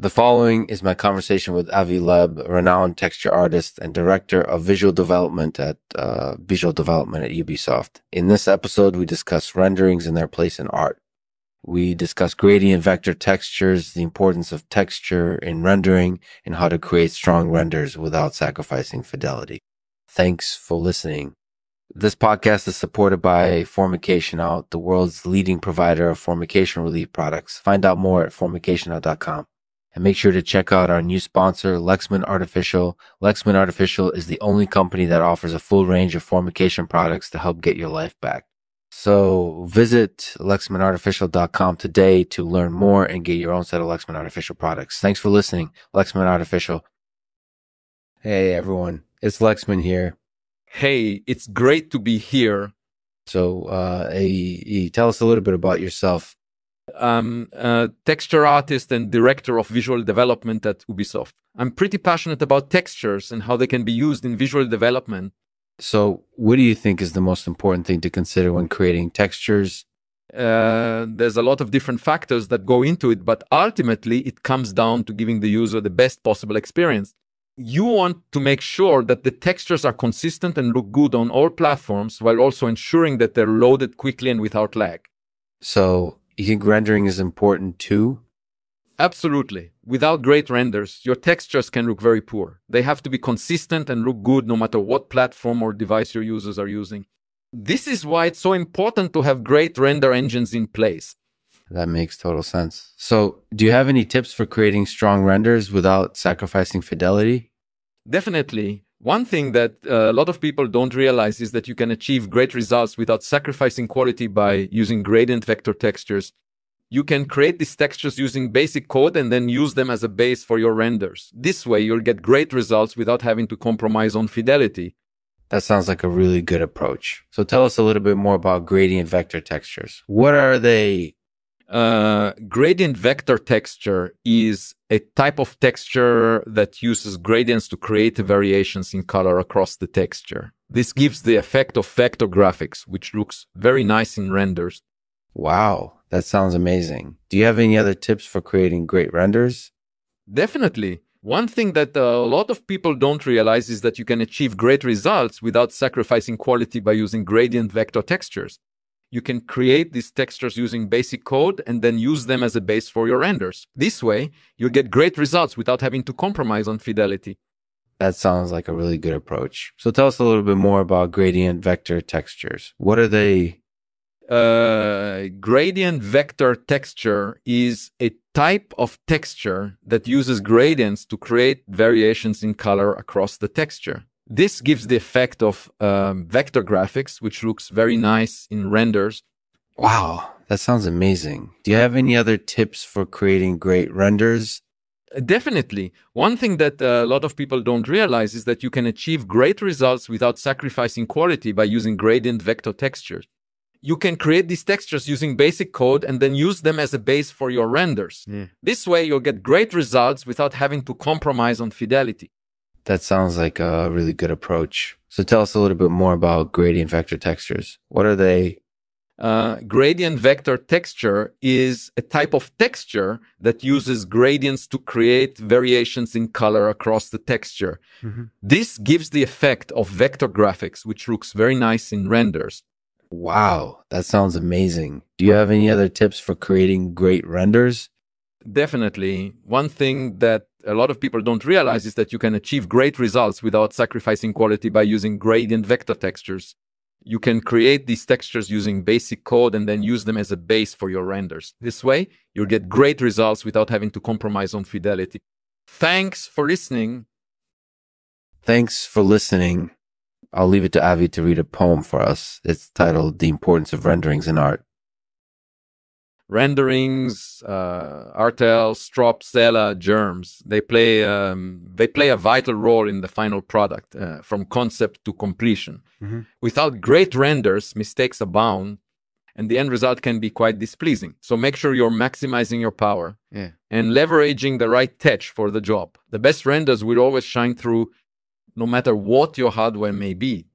The following is my conversation with Avi Loeb, renowned texture artist and director of visual development at uh, visual development at Ubisoft. In this episode, we discuss renderings and their place in art. We discuss gradient vector textures, the importance of texture in rendering, and how to create strong renders without sacrificing fidelity. Thanks for listening. This podcast is supported by Formication Out, the world's leading provider of formication relief products. Find out more at formicationout.com. And make sure to check out our new sponsor, Lexman Artificial. Lexman Artificial is the only company that offers a full range of formication products to help get your life back. So visit LexmanArtificial.com today to learn more and get your own set of Lexman Artificial products. Thanks for listening. Lexman Artificial. Hey everyone, it's Lexman here. Hey, it's great to be here. So, uh, hey, hey, tell us a little bit about yourself. I'm a texture artist and director of visual development at Ubisoft. I'm pretty passionate about textures and how they can be used in visual development. So, what do you think is the most important thing to consider when creating textures? Uh, there's a lot of different factors that go into it, but ultimately it comes down to giving the user the best possible experience. You want to make sure that the textures are consistent and look good on all platforms while also ensuring that they're loaded quickly and without lag. So, you think rendering is important too? Absolutely. Without great renders, your textures can look very poor. They have to be consistent and look good no matter what platform or device your users are using. This is why it's so important to have great render engines in place. That makes total sense. So, do you have any tips for creating strong renders without sacrificing fidelity? Definitely. One thing that uh, a lot of people don't realize is that you can achieve great results without sacrificing quality by using gradient vector textures. You can create these textures using basic code and then use them as a base for your renders. This way, you'll get great results without having to compromise on fidelity. That sounds like a really good approach. So, tell us a little bit more about gradient vector textures. What are they? Uh, gradient vector texture is a type of texture that uses gradients to create variations in color across the texture. This gives the effect of vector graphics, which looks very nice in renders. Wow, that sounds amazing. Do you have any other tips for creating great renders? Definitely. One thing that a lot of people don't realize is that you can achieve great results without sacrificing quality by using gradient vector textures you can create these textures using basic code and then use them as a base for your renders. This way, you'll get great results without having to compromise on fidelity. That sounds like a really good approach. So tell us a little bit more about gradient vector textures. What are they? Uh, gradient vector texture is a type of texture that uses gradients to create variations in color across the texture. This gives the effect of um, vector graphics, which looks very nice in renders. Wow, that sounds amazing. Do you have any other tips for creating great renders? Definitely. One thing that uh, a lot of people don't realize is that you can achieve great results without sacrificing quality by using gradient vector textures. You can create these textures using basic code and then use them as a base for your renders. Yeah. This way, you'll get great results without having to compromise on fidelity. That sounds like a really good approach. So tell us a little bit more about gradient vector textures. What are they? Uh, gradient vector texture is a type of texture that uses gradients to create variations in color across the texture. Mm-hmm. This gives the effect of vector graphics, which looks very nice in renders. Wow, that sounds amazing. Do you have any other tips for creating great renders? Definitely. One thing that a lot of people don't realize is that you can achieve great results without sacrificing quality by using gradient vector textures. You can create these textures using basic code and then use them as a base for your renders. This way, you'll get great results without having to compromise on fidelity. Thanks for listening. Thanks for listening. I'll leave it to Avi to read a poem for us. It's titled The Importance of Renderings in Art renderings, uh, RTL, strop, Stella, germs. They play um, they play a vital role in the final product uh, from concept to completion. Mm-hmm. Without great renders, mistakes abound, and the end result can be quite displeasing. So make sure you're maximizing your power yeah. and leveraging the right touch for the job. The best renders will always shine through, no matter what your hardware may be.